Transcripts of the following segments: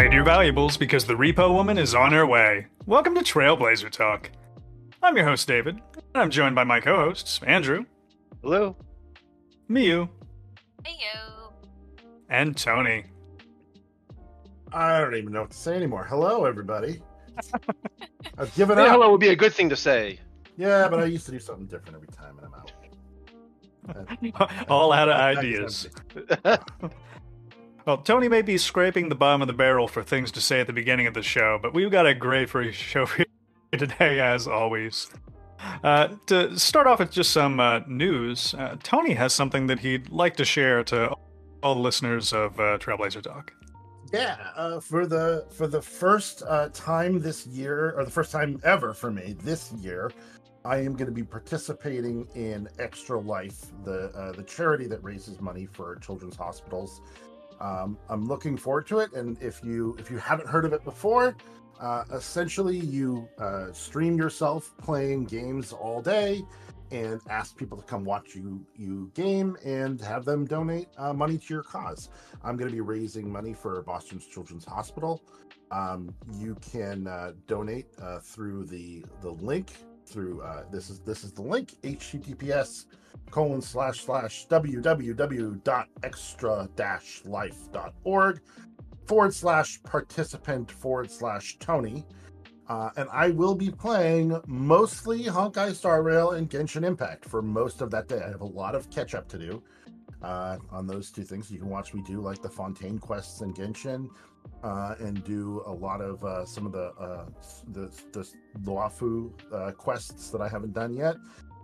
Hide your valuables because the repo woman is on her way. Welcome to Trailblazer Talk. I'm your host, David, and I'm joined by my co hosts, Andrew, Hello. Miu, Heyo. and Tony. I don't even know what to say anymore. Hello, everybody. I've given Hey, up. hello would be a good thing to say. Yeah, but I used to do something different every time, and I'm out. All out of ideas. Well, Tony may be scraping the bottom of the barrel for things to say at the beginning of the show, but we've got a great free show for you today, as always. Uh, to start off with just some uh, news, uh, Tony has something that he'd like to share to all the listeners of uh, Trailblazer Talk. Yeah, uh, for the for the first uh, time this year, or the first time ever for me this year, I am going to be participating in Extra Life, the the charity that raises money for children's hospitals. Um, I'm looking forward to it, and if you if you haven't heard of it before, uh, essentially you uh, stream yourself playing games all day, and ask people to come watch you you game and have them donate uh, money to your cause. I'm going to be raising money for Boston's Children's Hospital. Um, you can uh, donate uh, through the the link through uh, this is this is the link https colon slash slash www.extra dash life.org forward slash participant forward slash Tony. Uh, and I will be playing mostly Honkai Star Rail and Genshin Impact for most of that day. I have a lot of catch up to do uh, on those two things. You can watch me do like the Fontaine quests in Genshin, uh, and do a lot of uh, some of the uh, the the Luofu uh, quests that I haven't done yet.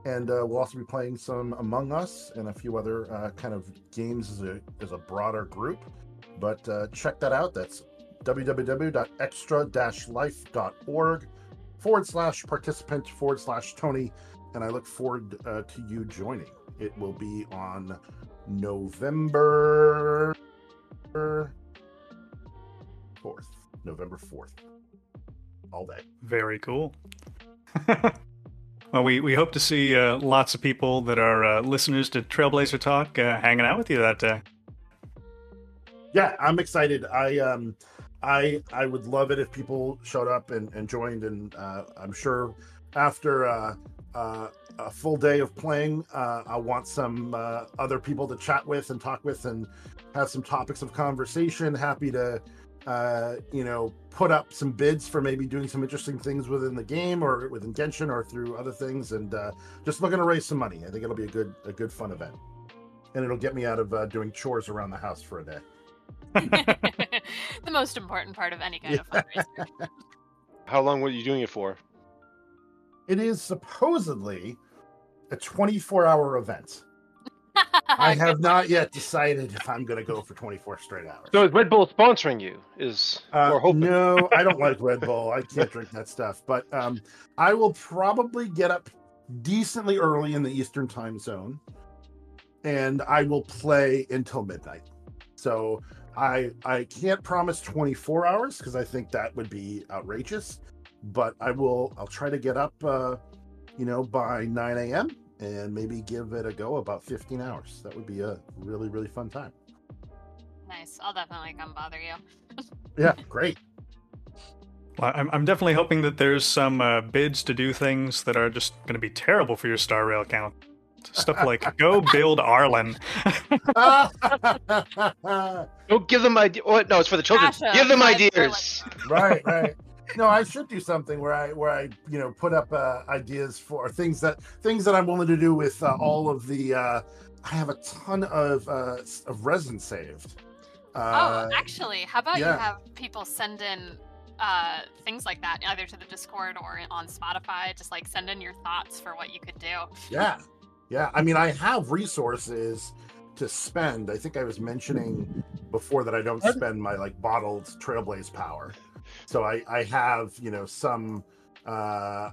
And uh, we'll also be playing some Among Us and a few other kind of games as a as a broader group. But check that out. That's www.extra-life.org forward slash participant forward slash Tony. And I look forward to you joining. It will be on November 4th. November 4th. All day. Very cool. well, we, we hope to see uh, lots of people that are uh, listeners to Trailblazer Talk uh, hanging out with you that day. Yeah, I'm excited. I um I I would love it if people showed up and, and joined and uh, I'm sure after uh, a full day of playing, uh, I want some uh, other people to chat with and talk with and have some topics of conversation. Happy to uh, you know put up some bids for maybe doing some interesting things within the game or within Genshin or through other things and uh, just looking to raise some money. I think it'll be a good a good fun event. And it'll get me out of uh, doing chores around the house for a day. the most important part of any kind of fundraiser. How long were you doing it for? It is supposedly a 24 hour event. I have not yet decided if I'm going to go for 24 straight hours. So is Red Bull sponsoring you? Is Uh, no, I don't like Red Bull. I can't drink that stuff. But um, I will probably get up decently early in the Eastern time zone and I will play until midnight. So I I can't promise 24 hours because I think that would be outrageous. But I will I'll try to get up uh, you know by 9 a.m. and maybe give it a go about 15 hours. That would be a really, really fun time. nice. I'll definitely come bother you. Yeah, great. Well, I'm, I'm definitely hoping that there's some uh, bids to do things that are just going to be terrible for your Star Rail account. Stuff like go build Arlan. Don't give them idea. Oh, no, it's for the children. Asha, give them ideas. right right no i should do something where i where i you know put up uh, ideas for things that things that i'm willing to do with uh, all of the uh i have a ton of uh of resin saved uh oh, actually, how about yeah. you have people send in uh, things like that, either to the Discord or on Spotify? Just like send in your thoughts for what you could do. yeah yeah i mean i have resources to spend i think i was mentioning before that i don't spend my like bottled trailblaze power so i i have you know some uh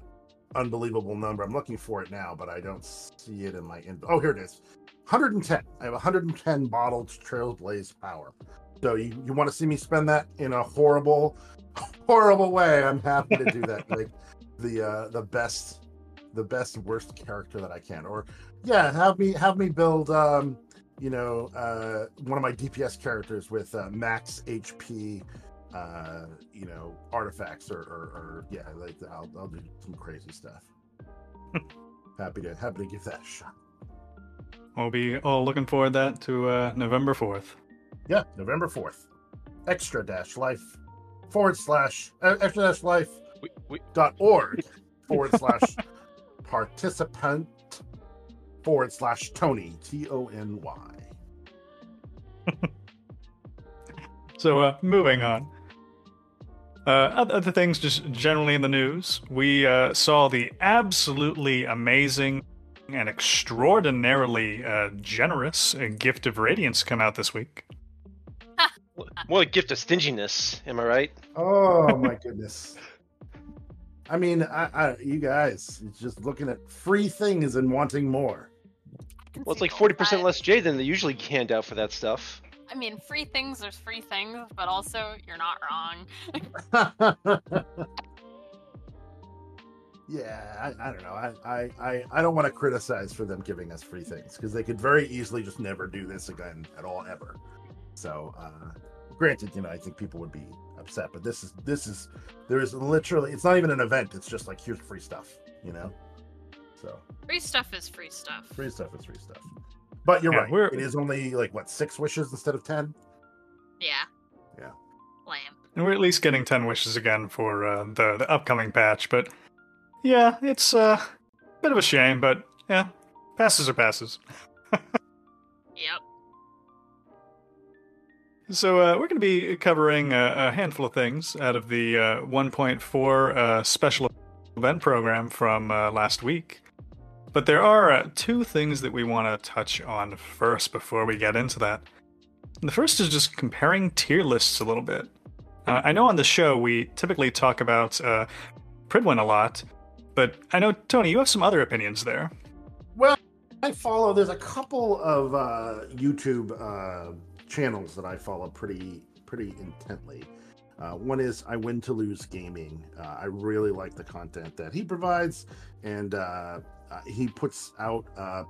unbelievable number. I'm looking for it now but i don't see it in my in- oh here it is. 110 i have 110 bottled trailblaze power. So you, you want to see me spend that in a horrible horrible way? I'm happy to do that like the uh the best the best worst character that i can. Or yeah have me have me build um you know uh one of my dps characters with uh, max hp uh, you know, artifacts or, or, or yeah, like I'll, I'll do some crazy stuff. happy to happy to give that a shot. We'll be all looking forward that to uh, November fourth. Yeah, November fourth. Extra dash life forward slash uh, extra dash life We, we, dot org forward slash participant forward slash Tony T O N Y. So, uh, moving on. Uh, other things just generally in the news. We uh, saw the absolutely amazing and extraordinarily uh, generous uh, Gift of Radiance come out this week. more like gift of stinginess. Am I right? Oh my goodness. I mean, I, I, you guys, it's just looking at free things and wanting more. Well, it's like forty percent less J than they usually hand out for that stuff. I mean, free things. There's free things, but also you're not wrong. yeah, I, I don't know. I, I, I, I don't want to criticize for them giving us free things because they could very easily just never do this again at all ever. So, uh, granted, you know, I think people would be upset, but this is this is there is literally it's not even an event. It's just like here's free stuff, you know. So Free stuff is free stuff. free stuff is free stuff. But you're Yeah, right. we're- It is only like what six wishes instead of ten. Yeah. Yeah. Lamb. And we're at least getting 10 wishes again for uh, the, the upcoming patch, but yeah, it's uh, a bit of a shame, but yeah, passes are passes. Yep. So uh, we're going to be covering a, a handful of things out of the uh, 1.4 uh, special event program from uh, last week. But there are uh, two things that we want to touch on first before we get into that. And the first is just comparing tier lists a little bit. Uh, I know on the show we typically talk about uh, Prydwen a lot, but I know, Tony, you have some other opinions there. Well, I follow. There's a couple of uh, YouTube uh, channels that I follow pretty pretty intently. Uh, one is I Win to Lose Gaming. Uh, I really like the content that he provides, and uh, uh, he puts out uh,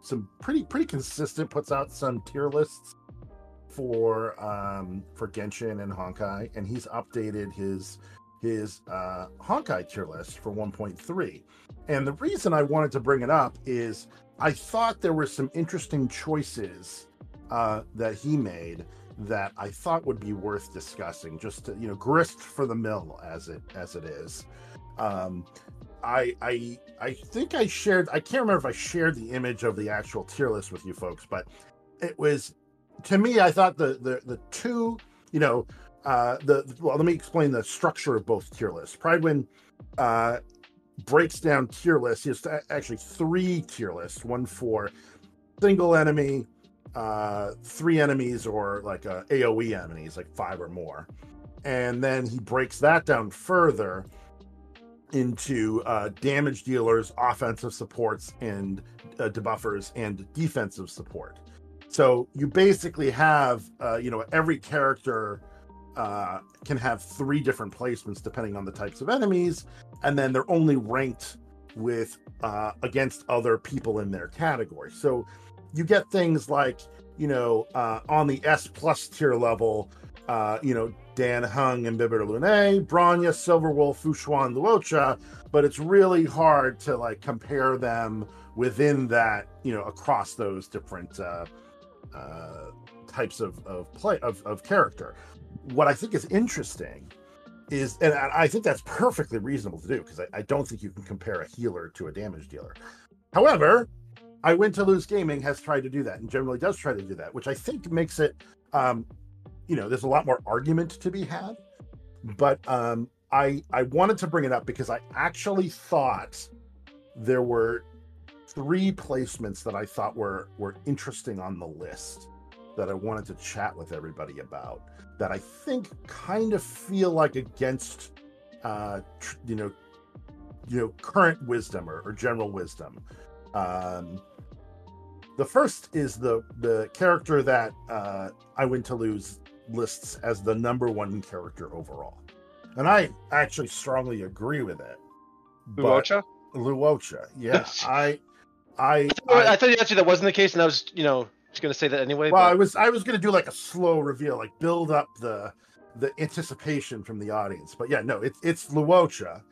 some pretty pretty consistent. Puts out some tier lists for um, for Genshin and Honkai, and he's updated his his uh, Honkai tier list for 1.3. And the reason I wanted to bring it up is I thought there were some interesting choices uh, that he made that I thought would be worth discussing. Just to, you know, grist for the mill as it as it is. Um, I I I think I shared. I can't remember if I shared the image of the actual tier list with you folks, but it was to me. I thought the the the two you know uh, the well. Let me explain the structure of both tier lists. Prydwen uh, breaks down tier lists. It's actually three tier lists. One for single enemy, uh, three enemies, or like uh, AOE enemies, like five or more. And then he breaks that down further into uh, damage dealers, offensive supports, and uh, debuffers, and defensive support. So you basically have, uh, you know, every character uh, can have three different placements depending on the types of enemies, and then they're only ranked with uh, against other people in their category. So you get things like, you know, uh, on the S plus tier level, uh, you know, Dan Heng Imbibitor Lunae, Bronya, Silverwolf, Fu Xuan, Luocha, but it's really hard to like compare them within that, you know, across those different uh, uh, types of, of play of, of character. What I think is interesting is, and I think that's perfectly reasonable to do because I, I don't think you can compare a healer to a damage dealer. However, I Win to Lose Gaming has tried to do that and generally does try to do that, which I think makes it, um, you know, there's a lot more argument to be had. But um, I I wanted to bring it up because I actually thought there were three placements that I thought were were interesting on the list that I wanted to chat with everybody about that I think kind of feel like against uh tr- you know you know current wisdom or, or general wisdom um the first is the the character that uh I went to lose lists as the number one character overall and I actually strongly agree with it Luocha? Luocha yeah I I, I I thought actually that wasn't the case, and I was, you know, just gonna say that anyway. well, I was I was gonna do like a slow reveal, like build up the the anticipation from the audience. But yeah, no, it's it's Luocha,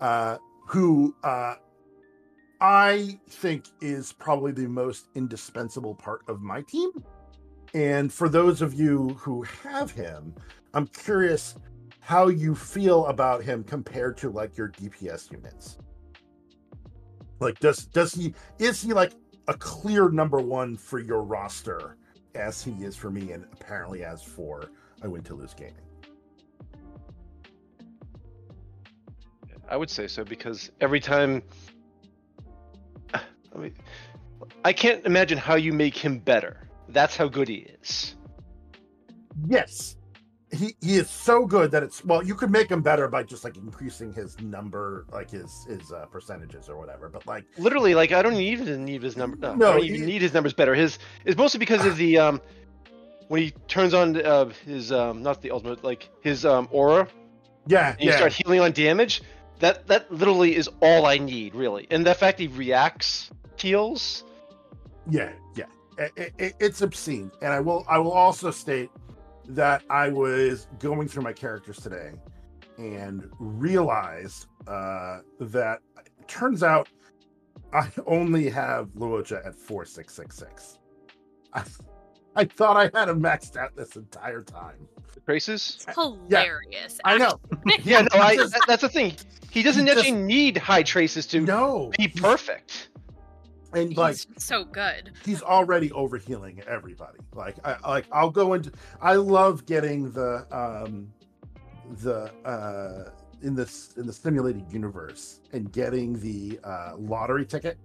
uh, who uh, I think is probably the most indispensable part of my team. And for those of you who have him, I'm curious how you feel about him compared to like your DPS units. Like, does does he is he like a clear number one for your roster as he is for me, and apparently as for I win to lose gaming. I would say so because every time, I mean, I can't imagine how you make him better. That's how good he is. Yes, he he is so good that it's well you could make him better by just like increasing his number like his his uh, percentages or whatever but like literally like i don't even need his number no, No, i don't even he- need his numbers better. His is mostly because of the um when he turns on uh, his um not the ultimate like his um aura. Yeah and you yeah. start healing on damage that that literally is all i need really. And the fact he reacts heals. Yeah yeah it, it, it's obscene. And i will i will also state that i was going through my characters today and realized uh that it turns out i only have luocha at 4666 I, I thought i had him maxed out this entire time. The traces? It's hilarious. i know. Yeah no i that's the thing. He doesn't he actually just- need high traces to no. be perfect and like He's so good. he's already overhealing everybody. Like I like I'll go into I love getting the um the uh in this in the simulated universe and getting the uh lottery ticket.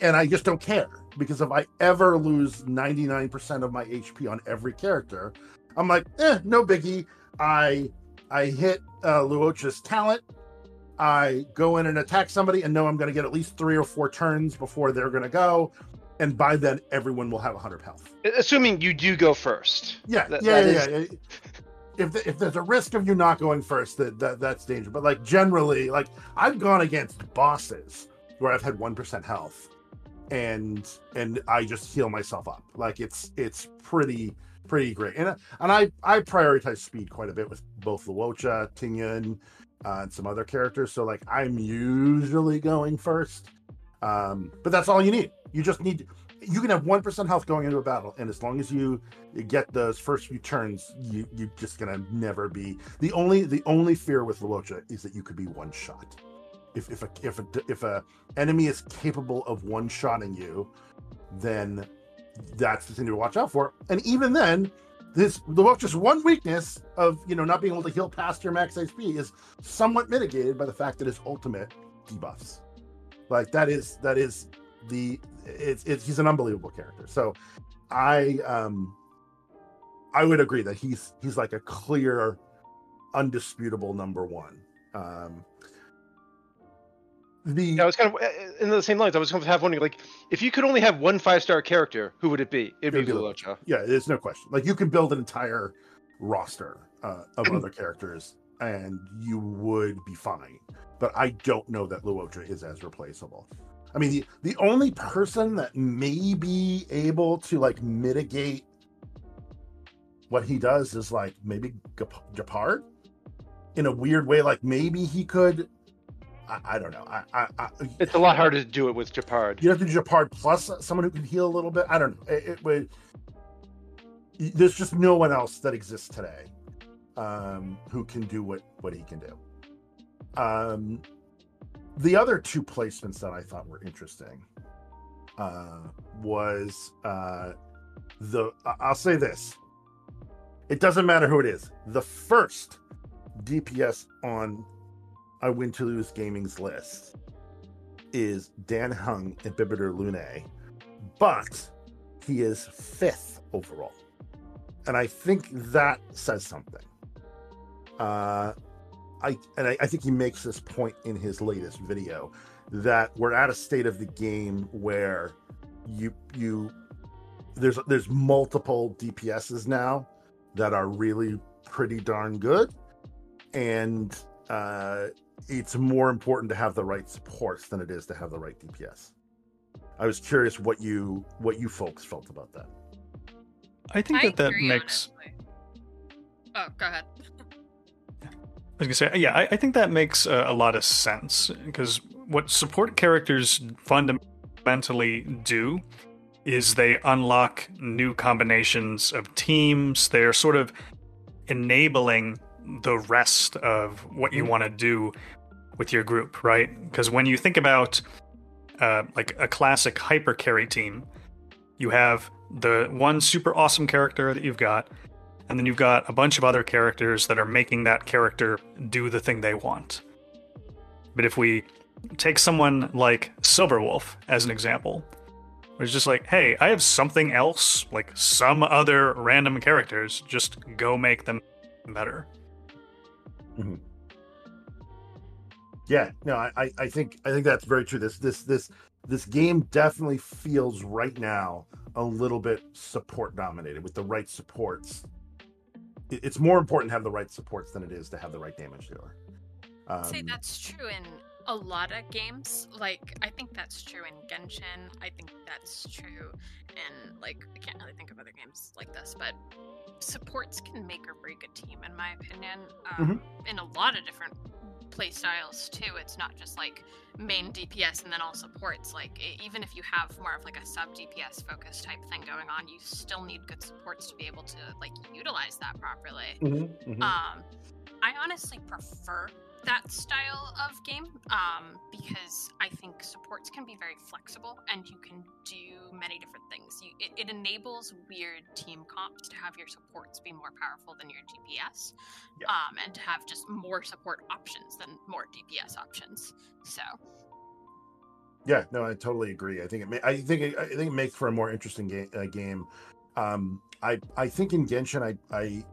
And I just don't care because if I ever lose 99% of my HP on every character, I'm like, eh, no biggie. I I hit uh Luocha's talent I go in and attack somebody and know I'm going to get at least three or four turns before they're going to go. And by then, everyone will have 100 health. assuming you do go first Yeah, That- yeah, that yeah, yeah. If, the, if there's a risk of you not going first, that, that that's dangerous. But like generally, like I've gone against bosses where I've had one percent health, and and I just heal myself up. Like it's it's pretty pretty great. And and I I prioritize speed quite a bit with both the Luocha, Tingyun, uh, and some other characters. So like I'm usually going first. Um, but that's all you need. You just need you can have one percent health going into a battle, and as long as you, get those first few turns, you you're just gonna never be the only the only fear with Luocha is that you could be one shot. If if a if a if a enemy is capable of one shotting you, then that's the thing to watch out for. And even then, this one just one weakness of you know not being able to heal past your max HP is somewhat mitigated by the fact that his ultimate debuffs. Like that is that is the it's it's he's an unbelievable character. So I um I would agree that he's he's like a clear undisputable number one. Um the I was kind of uh, in the same lines. I was kind of half wondering, like, if you could only have one five star character, who would it be? It'd be It'd be Luocha. yeah, there's no question. Like you can build an entire roster uh, of other characters and you would be fine. But I don't know that Luocha is as replaceable. I mean, the, the only person that may be able to like mitigate what he does is like maybe Gepard in a weird way. Like maybe he could. I, I don't know. I, I, It's a lot harder to do it with Gepard. you have to do Gepard plus someone who can heal a little bit. I don't know. It, it would. There's just no one else that exists today um, who can do what what he can do. Um, the other two placements that I thought were interesting uh, was uh, the. I'll say this. It doesn't matter who it is. The first DPS on I Win to Lose Gaming's list is Dan Heng Imbibitor Lunae, but he is fifth overall. And I think that says something. Uh, I and I, I think he makes this point in his latest video that we're at a state of the game where you you there's there's multiple DPSs now that are really pretty darn good, and uh, it's more important to have the right supports than it is to have the right DPS. I was curious what you what you folks felt about that. I think I that that agree, makes honestly. Oh, go ahead. I was gonna say, yeah, I, I think that makes a, a lot of sense because what support characters fundamentally do is they unlock new combinations of teams. They're sort of enabling the rest of what you want to do with your group, right? Because when you think about uh, like a classic hyper carry team, you have the one super awesome character that you've got, and then you've got a bunch of other characters that are making that character do the thing they want. But if we take someone like Silverwolf as an example, it's just like, hey, I have something else, like some other random characters, just go make them better. Yeah, no, I, I- I think I think that's very true. This this this this game definitely feels right now a little bit support dominated with the right supports. It's more important to have the right supports than it is to have the right damage dealer. Um, I'd say that's true in a lot of games. Like, I think that's true in Genshin. I think that's true in, like, I can't really think of other games like this, but supports can make or break a team, in my opinion. Um, In a lot of different play styles, too. It's not just like main DPS and then all supports. Like, e- even if you have more of like a sub DPS focus type thing going on, you still need good supports to be able to, like, utilize that properly. mhm, mhm. Um, I honestly prefer that style of game um, because I think supports can be very flexible and you can do many different things. You, it, it enables weird team comps to have your supports be more powerful than your DPS, Yeah. um, and to have just more support options than more DPS options. So Yeah, no, I totally agree. I think it. Ma- I think it, I think it makes for a more interesting game. Uh, game. Um, I I think in Genshin, I I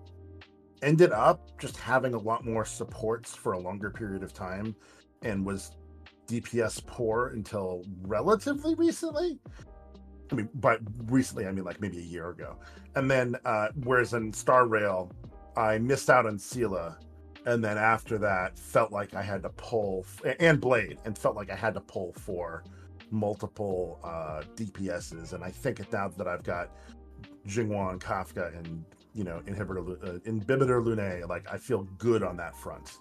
ended up just having a lot more supports for a longer period of time, and was DPS poor until relatively recently. I mean, but recently, I mean like maybe a year ago. And then, uh, whereas in Star Rail, I missed out on Seele and then after that felt like i had to pull and blade and felt like i had to pull for multiple uh dps's and i think now that i've got Jing Yuan kafka and you know Imbibitor uh, Imbibitor Lunae like i feel good on that front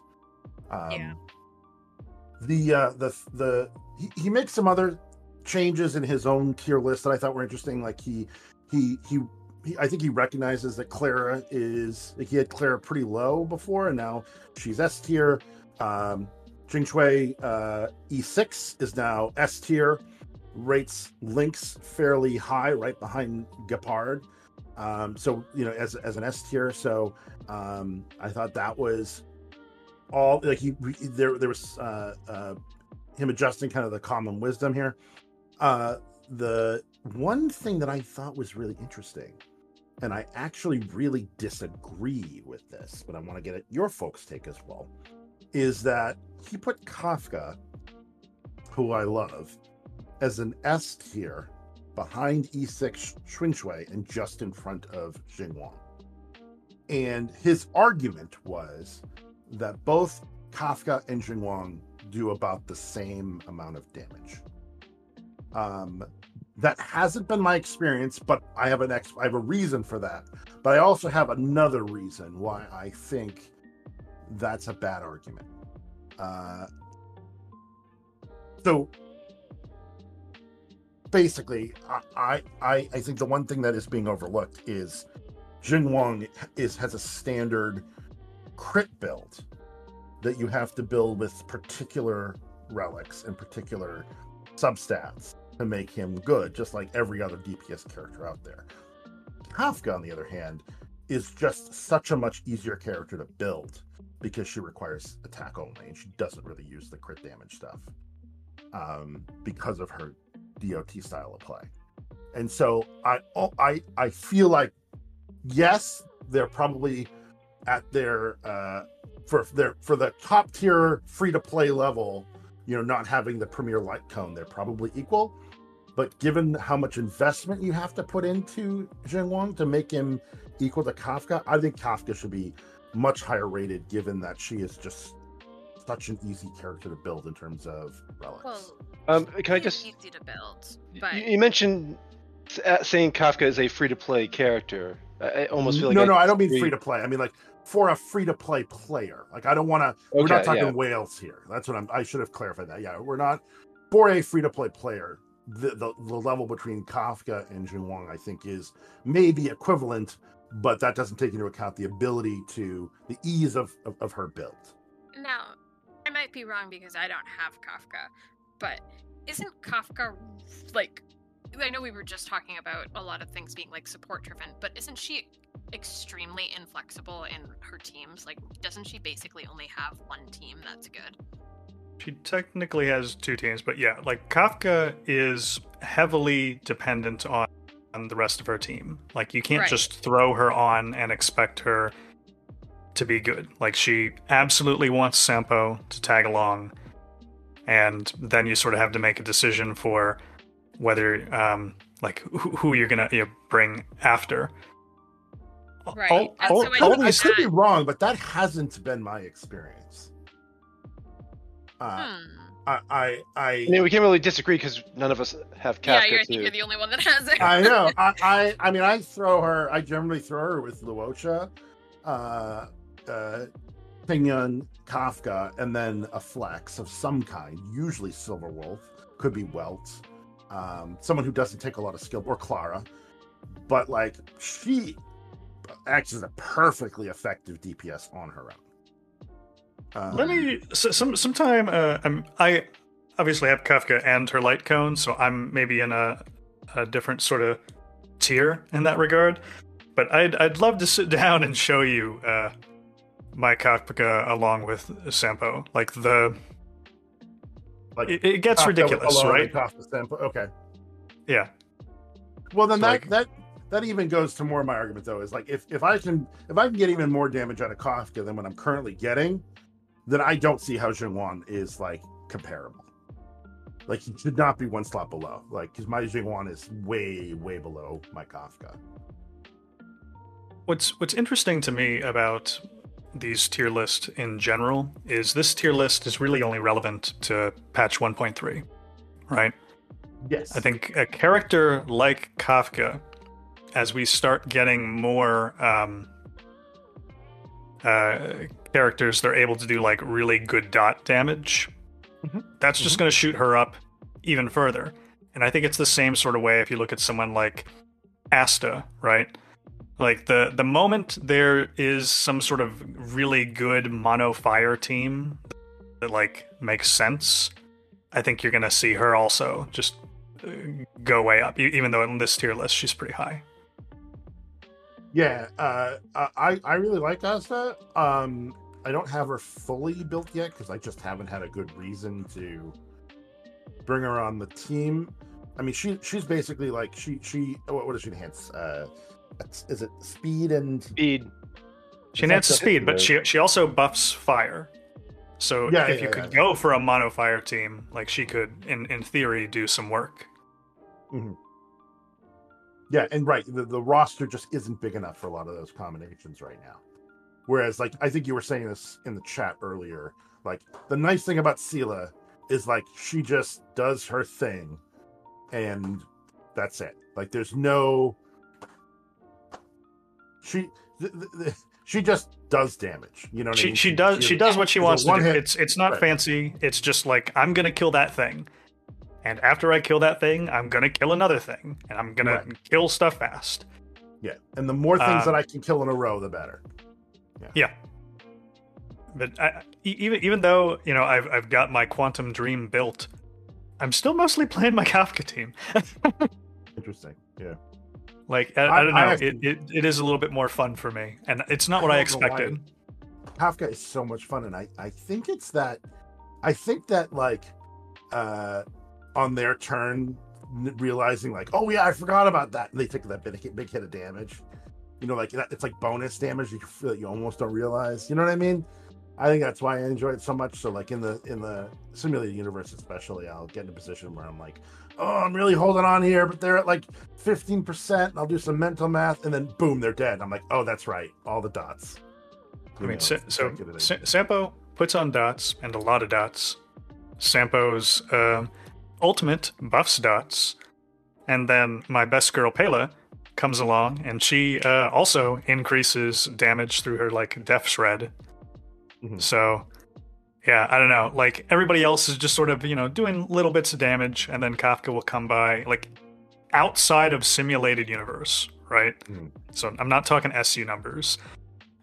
um Yeah. the uh the the he, he makes some other changes in his own tier list that i thought were interesting like he he he he, I think he recognizes that Clara is like he had Clara pretty low before, and now she's S tier. Um, Qingque uh, E6 is now S tier. Rates Lynx fairly high, right behind Gepard. Um, so you know, as as an S tier. So um, I thought that was all like he there there was uh, uh, him adjusting kind of the common wisdom here. Uh, the one thing that I thought was really interesting, and I actually really disagree with this, but I want to get at your folks' take as well, is that he put Kafka, who I love, as an S tier behind E6 Shui and just in front of Jing Yuan. And his argument was that both Kafka and Jing Yuan do about the same amount of damage. Um, that hasn't been my experience, but I have an ex- I have a reason for that. But I also have another reason why I think that's a bad argument. Uh, so basically, I, I I think the one thing that is being overlooked is Jing Yuan is has a standard crit build that you have to build with particular relics and particular substats to make him good, just like every other DPS character out there. Kafka, on the other hand, is just such a much easier character to build because she requires attack only and she doesn't really use the crit damage stuff um, because of her DOT style of play. And so I oh, I I feel like yes, they're probably at their uh, for their for the top tier free to play level you know, not having the premier light cone, they're probably equal. But given how much investment you have to put into Wang to make him equal to Kafka, I think Kafka should be much higher rated, given that she is just such an easy character to build in terms of relics. well, Um, can I just? easy to build, but You, you mentioned s- uh, saying Kafka is a free-to-play character. I, I almost feel like no, I no, I don't mean free to play. I mean like for a free to play player. Like I don't want to. we're not talking yeah. whales here. That's what I'm. I should have clarified that. Yeah, we're not for a free to play player. The, the the level between Kafka and Jing Yuan, I think, is maybe equivalent, but that doesn't take into account the ability to the ease of of, of her build. Now, I might be wrong because I don't have Kafka, but isn't Kafka like? I know we were just talking about a lot of things being like support driven, but isn't she extremely inflexible in her teams? Like, doesn't she basically only have one team that's good? She technically has two teams, but yeah, like Kafka is heavily dependent on, on the rest of her team. Like you can't Right. just throw her on and expect her to be good. Like she absolutely wants Sampo to tag along, and then you sort of have to make a decision for whether, um, like who, who you're gonna you know, bring after. Right, All, and all, I I could be wrong, but that hasn't been my experience. Uh, Hmm. I, I, I, I mean, we can't really disagree because none of us have Kafka yeah, you're, I think you're the only one that has it. I know. I, I, I mean, I throw her. I generally throw her with Luocha, uh, uh, Pinyon, Kafka, and then a flex of some kind. Usually Silver Wolf, could be Welt, um, someone who doesn't take a lot of skill, or Clara. But like she acts as a perfectly effective DPS on her own. Um, Let me so, some sometime. Uh, I'm, I obviously have Kafka and her light cone, so I'm maybe in a, a different sort of tier in that regard. But I'd I'd love to sit down and show you uh, my Kafka along with Sampo. Like the like it, it gets Kafka ridiculous, right? sample. Okay. Yeah. Well, then that like- that that even goes to more of my argument though. Is like if if I can if I can get even more damage out of Kafka than what I'm currently getting, then I don't see how Jing Yuan is like comparable. Like he should not be one slot below. Like because my Jing Yuan is way way below my Kafka. What's what's interesting to me about these tier lists in general is this tier list is really only relevant to patch 1.3, right? Yes, I think a character like Kafka, as we start getting more um, uh, characters, they're able to do like really good dot damage. Mhm. That's just going to shoot her up even further. And I think it's the same sort of way if you look at someone like Asta, right? Like the the moment there is some sort of really good mono fire team that like makes sense, I think you're to see her also just uh, go way up. Even though in this tier list she's pretty high. Yeah, uh, I I really like Asta. Um, I don't have her fully built yet because I just haven't had a good reason to bring her on the team. I mean, she she's basically like she she what, does she enhance? Uh, is it speed and Speed. She Is that enhances speed, but she she also buffs fire. So Yeah, if yeah, you could yeah. go for a mono fire team, like she could, in in theory, do some work. Mm-hmm. yeah, and right the, the roster just isn't big enough for a lot of those combinations right now. Whereas, like I think you were saying this in the chat earlier, like the nice thing about Seele is like she just does her thing, and that's it. Like there's no she th- th- th- she just does damage. You know what I She mean? she does she does what she wants to do. one-hit- It's it's not Right. fancy. It's just like I'm gonna kill that thing, and after I kill that thing, I'm gonna kill another thing, and I'm gonna Right. kill stuff fast. Yeah, and the more things Um, that I can kill in a row, the better. Yeah. But I, even even though you know I've I've got my quantum dream built, I'm still mostly playing my Kafka team. Interesting. Yeah. Like I, I- I don't I know, actually- it, it it is a little bit more fun for me, and it's not what I I, know why. expected. Kafka is so much fun, and I I think it's that I think that like uh on their turn realizing like oh yeah I forgot about that and they take that big big hit of damage. You know, like that, it's like bonus damage you feel that you almost don't realize. You know what I mean? I think that's why I enjoy it so much. So like in the in the simulated universe especially, I'll get in a position where I'm like, oh, I'm really holding on here, but they're at like 15%. And I'll do some mental math, and then boom, they're dead. I'm like, oh, that's right, all the dots. I mean, know, so, so. Sampo puts on dots and a lot of dots. Sampo's um ultimate buffs dots, and then my best girl Pela comes along, and she uh, also increases damage through her like death shred. Mhm. So, yeah, I don't know. Like everybody else is just sort of you know doing little bits of damage, and then Kafka will come by like outside of simulated universe, right? Mhm. So I'm not talking SU numbers.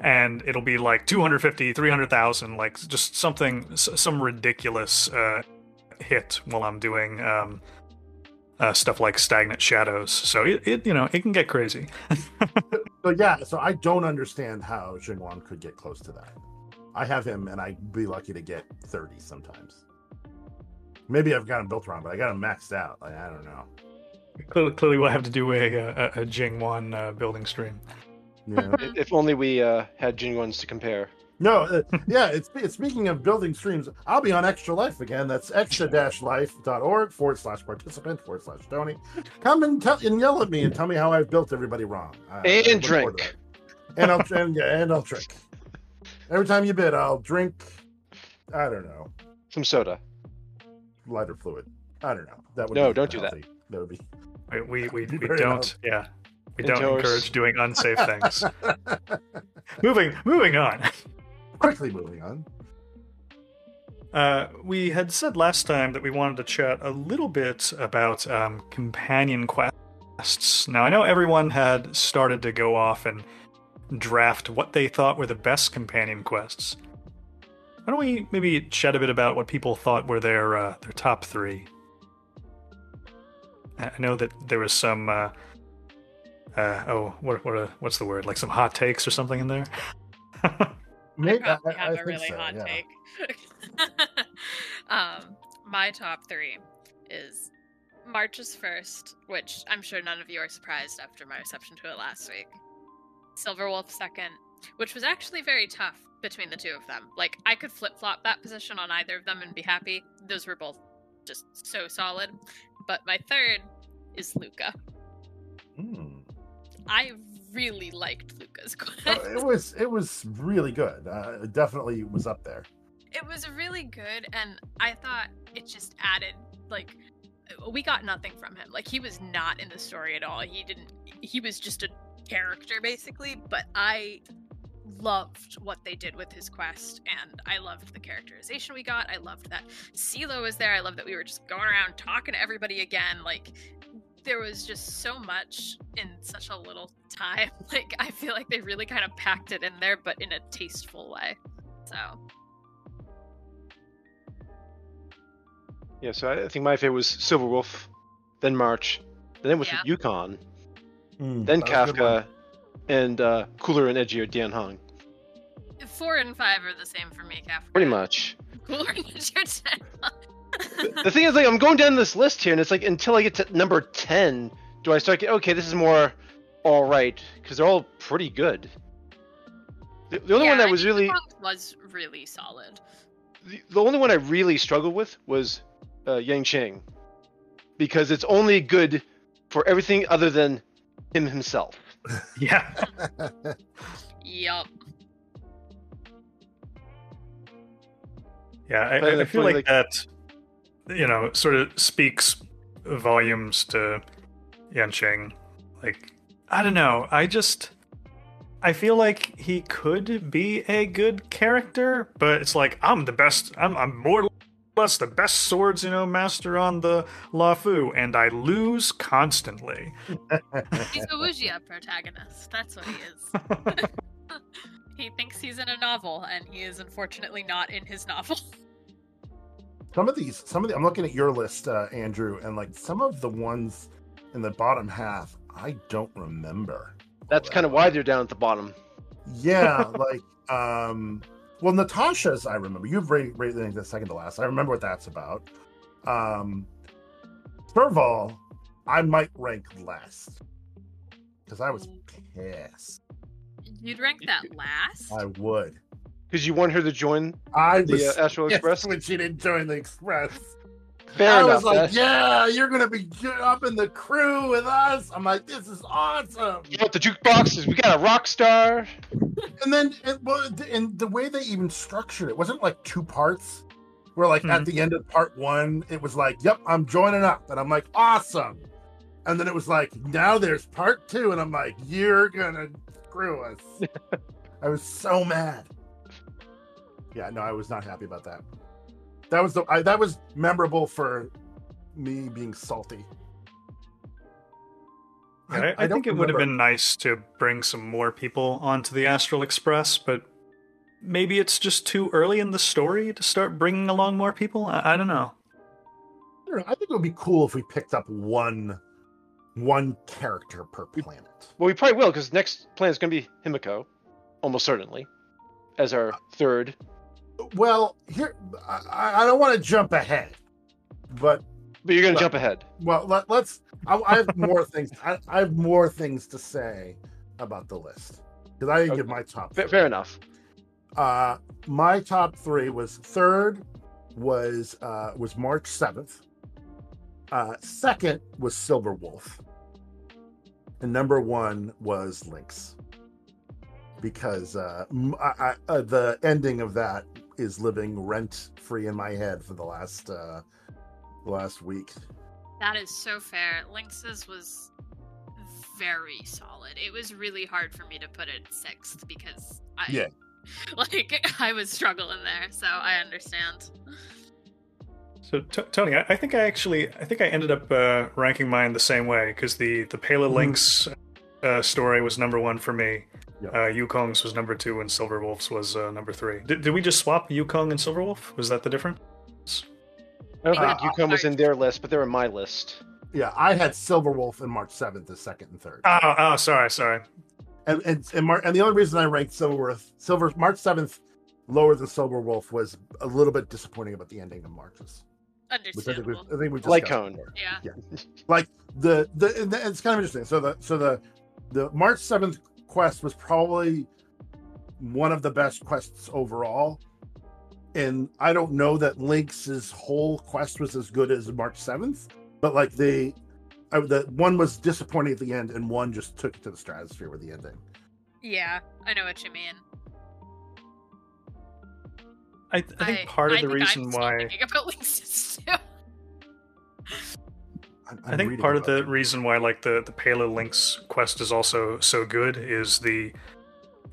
And it'll be like 250, 300,000, like just something, s- some ridiculous uh, hit while I'm doing um, uh, stuff like stagnant shadows. So it, it, you know, it can get crazy. So yeah, so I don't understand how Jing Yuan could get close to that. I have him, and I'd be lucky to get thirty sometimes. Maybe I've got him built wrong, but I got him maxed out. Like, I don't know. clearly, clearly, we'll have to do a a, a Jing Yuan uh, building stream. Yeah. If- If only we uh, had Genuines to compare. No, uh, yeah, it's, it's speaking of building streams, I'll be on Extra Life again. That's extra-life.org forward slash participant forward slash Tony. Come and tell and yell at me and tell me how I've built everybody wrong. I- I And look forward to drink. And I'll and, yeah, and I'll drink. Every time you bid, I'll drink I don't know, Some soda. lighter fluid. I don't know. That would No, be don't do that. healthy. That would be We we, we, we don't, yeah, we don't Endorse. encourage doing unsafe things. moving moving on. quickly moving on. Uh, we had said last time that we wanted to chat a little bit about um, companion quests. Now, I know everyone had started to go off and draft what they thought were the best companion quests. Why don't we maybe chat a bit about what people thought were their uh, their top three? I I know that there was some. Uh, uh, oh, what what uh, what's the word? Like some hot takes or something in there. Maybe, I I, probably have a think really so, hot yeah. take. um, my top three is March's first, which I'm sure none of you are surprised after my reception to it last week. Silverwolf second, which was actually very tough between the two of them. Like I could flip flop that position on either of them and be happy. Those were both just so solid. But my third is Luka. Hmm. I really liked Luka's quest. Oh, it was it was really good. Uh, it definitely was up there. it was really good and i thought it just added like we got nothing from him like he was not in the story at all he didn't he was just a character basically but i loved what they did with his quest and i loved the characterization we got. I loved that Seele was there. I loved that we were just going around talking to everybody again. Like there was just so much in such a little time. Like i feel like they really kind of packed it in there but in a tasteful way. So. Yeah, so I think my favorite was Silverwolf, then March, then it was Yeah. Yukong, Hmm, then that was a good one. Kafka, and uh, Cooler and Edgier Dan Heng. Four and five are the same for me, Kafka. Pretty much. Cooler than your ten. the thing is, like, I'm going down this list here, and it's like until I get to number ten, do I start? Get, okay, this is more all right because they're all pretty good. The, the only Yeah, one that I was really, was really solid. the, the only one I really struggled with was uh, Yanqing, because it's only good for everything other than him himself. yeah, Yup. Yeah, I, I- I feel really like that, you know, sort of speaks volumes to Yanqing. Like, I don't know. I just, I feel like he could be a good character, but it's like I'm the best. I'm, I'm more or the best swords, you know, master on the Luofu, and I lose constantly. He's a Wuxia protagonist. That's what he is. he thinks he's in a novel, and he is unfortunately not in his novel. some of these, some of the, I'm looking at your list, uh, Andrew, and like some of the ones in the bottom half, I don't remember. That's kind of why they're down at the bottom. Yeah, like, um, well, Natasha's, I remember. You've rated, rated the second to last. I remember what that's about. Um, Serval, I might rank last because I was pissed. You'd rank that last? I would. Because you want her to join I the was uh, Astral pissed Express. when she didn't join the Express. Fair I enough. was like, Ash. "Yeah, you're gonna be up in the crew with us." I'm like, "This is awesome." You want the jukeboxes? We got a rock star. And then, and, well, the- and the way they even structured it wasn't like two parts. Where like at Mhm. the end of part one, it was like, "Yep, I'm joining up," and I'm like, "Awesome." and then it was like, now there's part two, and I'm like, you're gonna screw us. I was so mad. Yeah, no, I was not happy about that. That was the I, that was memorable for me being salty. I, I, think it would have been nice to bring some more people onto the Astral Express, but maybe it's just too early in the story to start bringing along more people. I, I don't know. I, don't know. I think it would be cool if we picked up one one character per planet. Well, we probably will because next planet is going to be Himiko, almost certainly, as our third. Well, here I, I don't want to jump ahead, but but you're going to jump ahead. Well, let, us I, I, have more things. I, I, have more things to say about the list because I didn't okay. give my top. Fair, fair enough. Uh, my top three was third was uh, was March seventh. Uh, second was Silver Wolf, and number one was Lynx. Because uh, I, I, uh, the ending of that is living rent free in my head for the last uh, last week. That is so fair. Lynx's was very solid. It was really hard for me to put it sixth because I yeah. like I was struggling there, so I understand. So t- Tony, I-, I, think I actually I think I ended up uh, ranking mine the same way because the the Pela mm-hmm. Lynx uh, story was number one for me. Yep. Uh, Yukong's was number two, and Silver Wolf's was uh, number three. Did, did we just swap Yukong and Silver Wolf? Was that the difference? I don't think uh, Yukong was in their list, but they're in my list. Yeah, I had Silver Wolf and March seventh as second and third. Oh, oh, sorry, sorry. And and and, Mar- and the only reason I ranked Silver Silver March seventh lower than Silver Wolf was a little bit disappointing about the ending of Marches. Understandable. I think we, I think we like Cone. Yeah. Yeah. like the, the the it's kind of interesting. So the so the the March seventh quest was probably one of the best quests overall. And I don't know that Lynx's whole quest was as good as March seventh, but like they, I, the one was disappointing at the end, and one just took it to the stratosphere with the ending. Yeah, I know what you mean. I, I think part I, of the reason why about Lynx's too. I'm, I'm i think part of the reason why like the the Pela Lynx quest is also so good is the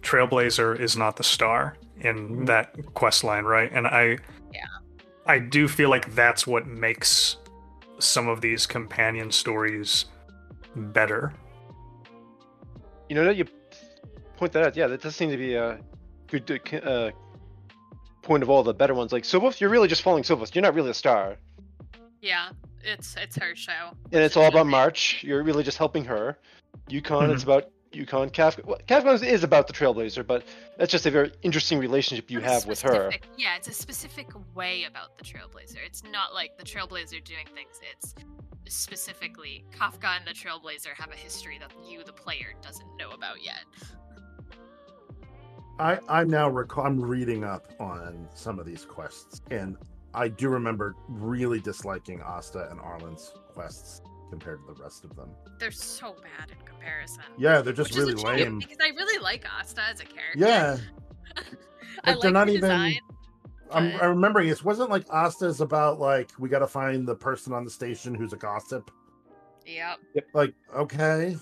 Trailblazer is not the star in mm-hmm. that quest line, right? And I yeah. I do feel like that's what makes some of these companion stories better. You know that you point that out. Yeah, that does seem to be a good uh, point of all the better ones. Like Silvus, you're really just following Silvus. You're not really a star. Yeah, it's it's her show. And it's all about March. You're really just helping her. Yukong, mm-hmm. it's about Yukong. Kafka, well, Kafka is about the Trailblazer, but that's just a very interesting relationship you have with her. Yeah, it's a specific way about the Trailblazer. It's not like the Trailblazer doing things. It's specifically Kafka and the Trailblazer have a history that you, the player, doesn't know about yet. I I'm now rec- I'm reading up on some of these quests, and I do remember really disliking Asta and Arlan's quests compared to the rest of them. They're so bad in comparison. Yeah, they're just really lame. Because I really like Asta as a character. Yeah. I like they're not even. Design, I'm, I'm remembering it wasn't like Asta's about like we got to find the person on the station who's a gossip. Yep. Like okay.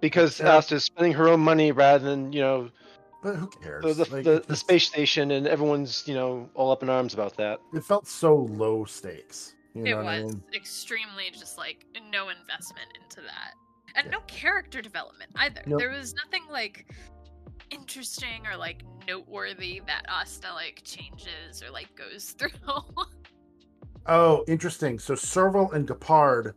Because yeah. Asta's spending her own money rather than you know but who cares? The, the, like, the, the, space station, and everyone's, you know, all up in arms about that. It felt so low stakes. You it was I mean? extremely just like no investment into that. And yeah. no character development either. Nope. There was nothing like interesting or like noteworthy that Asta like changes or like goes through. oh, interesting. So Serval and Gepard,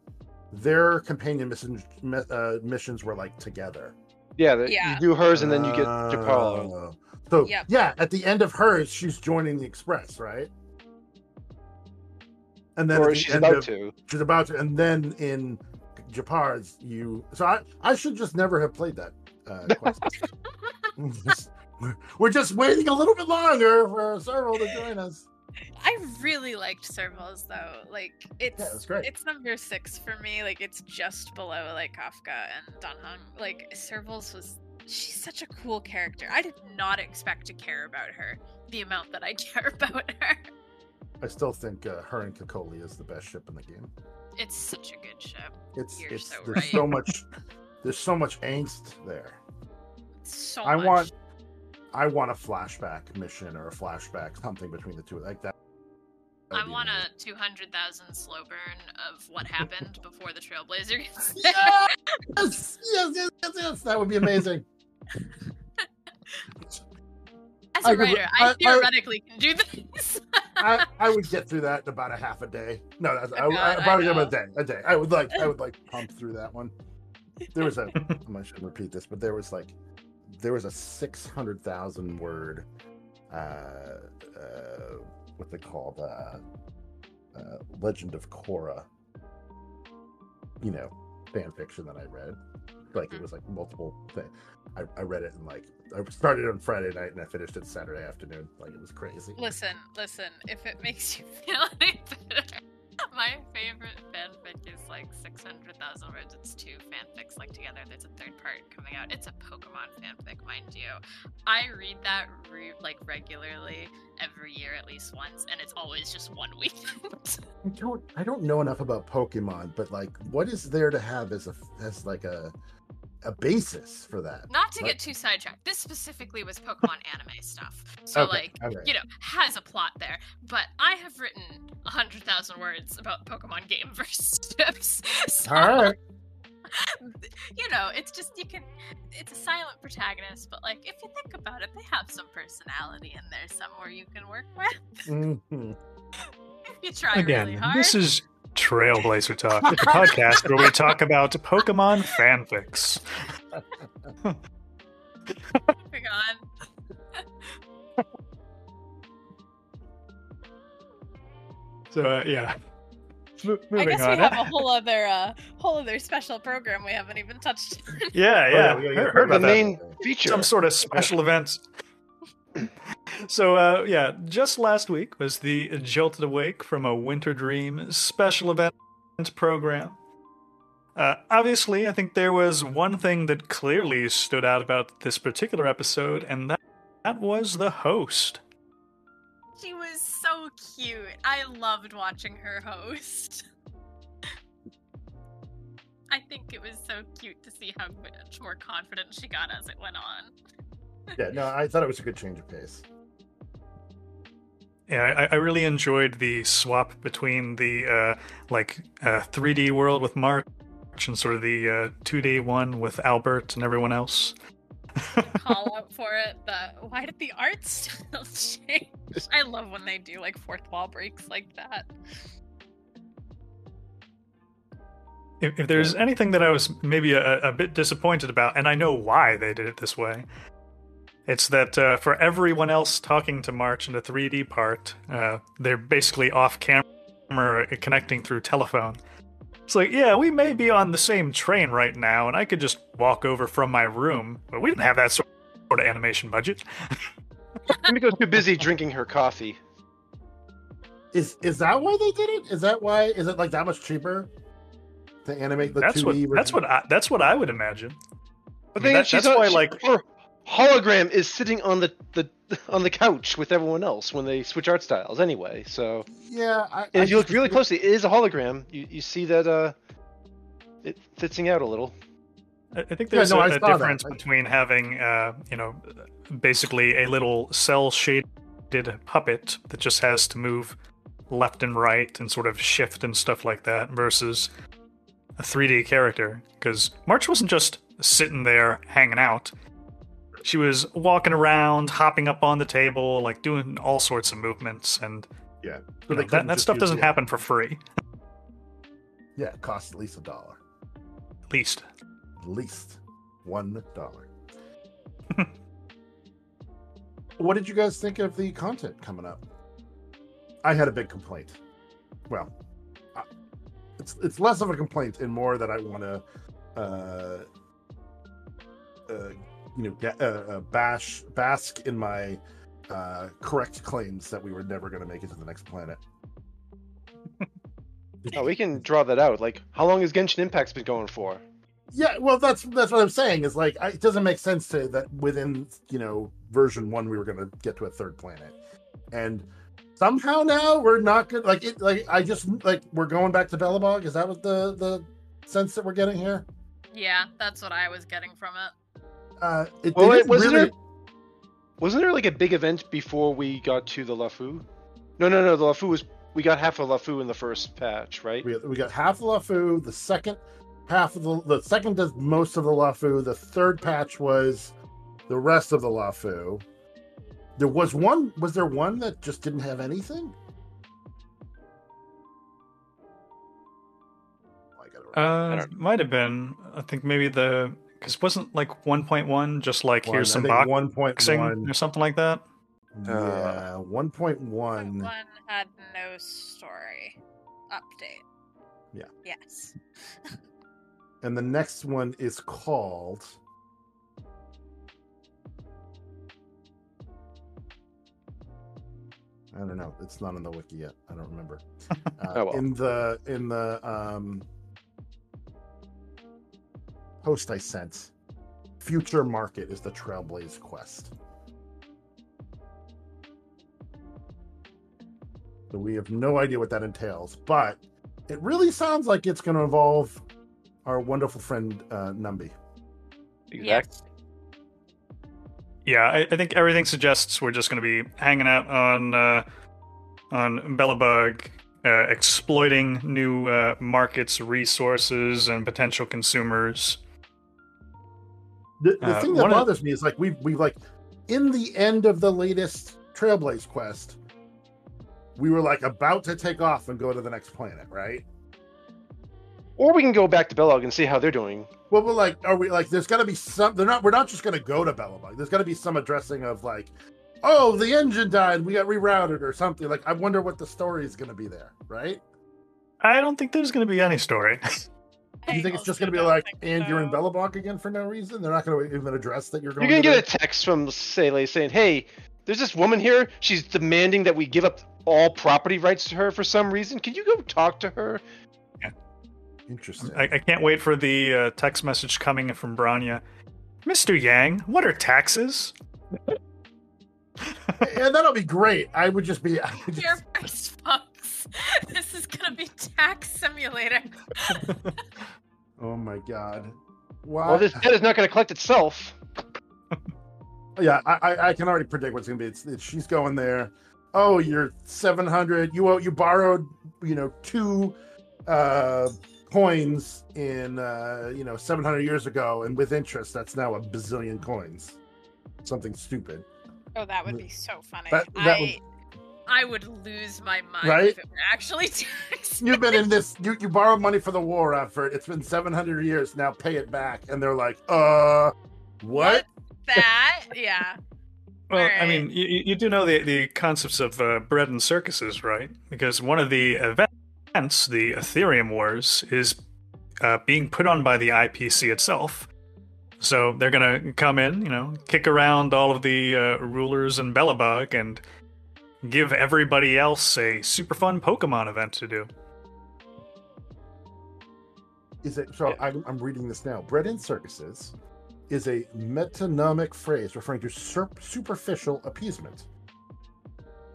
their companion mission, uh, missions were like together. Yeah, the, yeah. you do hers and then you get uh, Japalo. So yep. yeah, at the end of hers, she's joining the Express, right? And then or she's about of, to. She's about to, and then in Gepard's, you. So I, I should just never have played that uh, quest. we're just waiting a little bit longer for Serval to join us. I really liked Servals though. Like it's yeah, it great. it's number six for me. Like it's just below like Kafka and Dan Heng. Like Servals was she's such a cool character. I did not expect to care about her the amount that I care about her. I still think uh, her and Cocolia is the best ship in the game. It's such a good ship. It's You're it's so there's right. so much there's so much angst there. So I much. want I want a flashback mission or a flashback something between the two like that. I want amazing. a 200,000 slow burn of what happened before the Trailblazer gets there. Yes, yes, yes, yes, yes. That would be amazing. As I a could- writer, I- I, I- theoretically can do this. I, I would get through that in about a half a day. No, that's, I, Oh, would- God, I I probably give it a day. A day. I would like I would like pump through that one. There was a I should repeat this, but there was like there was a six hundred thousand word uh, uh what they called uh, uh Legend of Korra, you know, fan fiction that I read. Like it mm-hmm. was like multiple things. I, I read it and like I started on Friday night and I finished it Saturday afternoon. Like it was crazy. listen, listen, if it makes you feel any better, my favorite fanfic is like 600,000 words. It's two fanfics like together. There's a third part coming out. It's a Pokemon fanfic, mind you. I read that re- like regularly every year at least once, and it's always just one weekend. I don't I don't know enough about Pokemon, but like what is there to have as a as like a a basis for that? Not to What? get too sidetracked. This specifically was Pokemon anime stuff. So Okay, like okay. you know, has a plot there. But I have written a hundred thousand words about Pokemon game versus ships. So, All right. you know, it's just you can. It's a silent protagonist, but like if you think about it, they have some personality in there somewhere you can work with Mhm. if you try Again, really hard. this is Trailblazer Talk, the podcast where we talk about Pokemon fanfics. Moving on. So uh, yeah, Mo- I moving guess we on. have a whole other, uh, whole other special program we haven't even touched. yeah, Oh, yeah, we gotta heard, get heard the about that. main feature. Some sort of special event. So uh, yeah, just last week was the Jolted Awake from a Winter Dream special event program. Uh, obviously, I think there was one thing that clearly stood out about this particular episode, and that, that was the host. She was so cute. I loved watching her host. I think it was so cute to see how much more confident she got as it went on. Yeah, no, I thought it was a good change of pace. Yeah, I, I really enjoyed the swap between the uh, like uh, 3D world with March and sort of the uh, 2D one with Albert and everyone else. Call out for it. The why did the art style change? I love when they do like fourth wall breaks like that. If, if there's anything that I was maybe a, a bit disappointed about, and I know why they did it this way, it's that uh, for everyone else talking to March in the 3D part, uh, they're basically off camera connecting through telephone. It's like, yeah, we may be on the same train right now, and I could just walk over from my room, but we didn't have that sort of animation budget. Miko's too busy drinking her coffee. Is is that why they did it? Is that why? Is it like that much cheaper to animate the that's 2D what version? that's what I, that's what I would imagine. But I mean, then that- she's that's on, why, she- like- her hologram is sitting on the, the on the couch with everyone else when they switch art styles anyway. So Yeah, I, and I if you look really closely, it is a hologram. You you see that uh, it fitsing out a little. I I think Yeah, there's no, I a, a saw that. difference I- between having, uh, you know, basically a little cell shaded puppet that just has to move left and right and sort of shift and stuff like that versus a 3D character. Because March wasn't just sitting there hanging out. She was walking around, hopping up on the table, like doing all sorts of movements, and Yeah, So know, that, that stuff doesn't the- happen for free. Yeah, it costs at least a dollar. At least. At least one dollar. what did you guys think of the content coming up? I had a big complaint. Well, I- it's it's less of a complaint and more that I want to, uh, uh, you know, get, uh, uh, bash bask in my uh, correct claims that we were never going to make it to the next planet. Oh, we can draw that out. Like, how long has Genshin Impact's been going for? Yeah, well, that's that's what I'm saying. Is like I, it doesn't make sense to that within you know version one we were going to get to a third planet, and somehow now we're not good. Like it, like I just like we're going back to Belobog. Is that what the the sense that we're getting here? Yeah, that's what I was getting from it. Uh, it, Well, wait, didn't wasn't really- there wasn't there like a big event before we got to the Luofu? No, no, no. The Luofu was we got half of Luofu in the first patch, right? We, we got half of Luofu. The second half of the the second does most of the Luofu. The third patch was the rest of the Luofu. There was one. Was there one that just didn't have anything? I gotta remember. Uh, might have been. I think maybe the because wasn't like 1.1 just like One, here's some think one boxing one. or something like that. Yeah, one point One one. had no story update. Yeah. Yes. And the next one is called. I don't know. It's not on the wiki yet. I don't remember. Uh, Oh, well. In the in the um, post I sent, future market is the Trailblaze quest. So we have no idea what that entails, but it really sounds like it's going to involve our wonderful friend uh, Numby. Exactly. Yeah, I, I think everything suggests we're just going to be hanging out on uh, on Belobog, uh, exploiting new uh, markets, resources, and potential consumers. The, the Uh, thing that one of- bothers me is like we've we've like in the end of the latest Trailblaze quest, we were like about to take off and go to the next planet, right? Or we can go back to Bellog and see how they're doing. Well, we're like, are we like? There's got to be some. They're not. We're not just going to go to Belobog. There's got to be some addressing of like, oh, the engine died. We got rerouted or something. Like, I wonder what the story is going to be there, right? I don't think there's going to be any story. you think it's just going to be like, and you're in Belobog again for no reason? They're not going to even address that you're going. You're gonna to get a text from Seele saying, "Hey, there's this woman here. She's demanding that we give up all property rights to her for some reason. Can you go talk to her?" Interesting. I, I can't wait for the uh, text message coming from Bronya. Mr. Yang, what are taxes? and that'll be great. I would just be. I would just- Here. This is gonna be tax simulator. oh my god. Wow. Well, this debt is not gonna collect itself. Yeah, I, I, I can already predict what's gonna be. It's, it's she's going there. Oh, you're seven hundred. You owe- you borrowed you know two uh coins in uh you know seven hundred years ago, and with interest, that's now a bazillion coins. Something stupid, Oh, that would be so funny. That- that would- I, I would lose my mind Right? if it were actually tax. you've been in this. You you borrowed money for the war effort. It's been seven hundred years now. Pay it back, and they're like, uh, what? that. Yeah. Well, I mean, you, you you do know the, the concepts of uh, bread and circuses, right? Because one of the events, the Aetherium Wars, is uh, being put on by the IPC itself. So they're going to come in, you know, kick around all of the uh, rulers in Belobog and give everybody else a super fun Pokemon event to do. Is it so? Yeah. I'm, I'm reading this now. Bread and circuses is a metonymic phrase referring to superficial appeasement.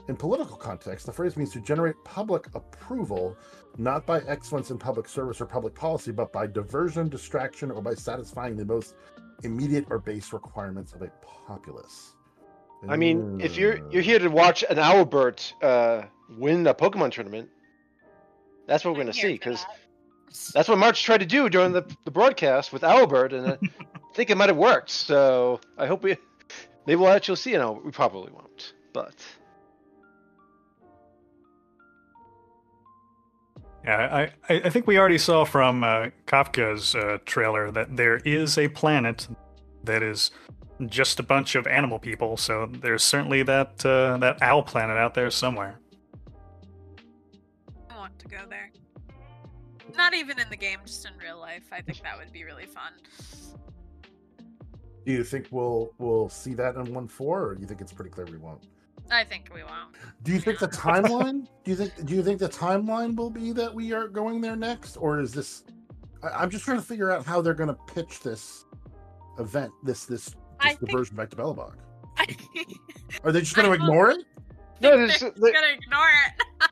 In political context, the phrase means to generate public approval, not by excellence in public service or public policy, but by diversion, distraction, or by satisfying the most immediate or base requirements of a populace. I mean, if you're Uh, you're here to watch an Owlbert uh, win a Pokemon tournament, that's what we're gonna see because that. that's what March tried to do during the, the broadcast with Owlbert, and I think it might have worked. So I hope we maybe we'll actually see an Owlbert. We probably won't, but Yeah, I, I I think we already saw from uh, Kafka's uh, trailer that there is a planet that is just a bunch of animal people. So there's certainly that uh, that owl planet out there somewhere. I want to go there. Not even in the game, just in real life. I think that would be really fun. do you think we'll we'll see that in one four, or do you think it's pretty clear we won't? I think we won't. Do you think the timeline? do you think do you think the timeline will be that we are going there next, or is this? I, I'm just trying to figure out how they're going to pitch this event, this this, I this think- diversion back to Belobog. I, Are they just going to ignore it? No, they're there's- just there- gonna ignore it.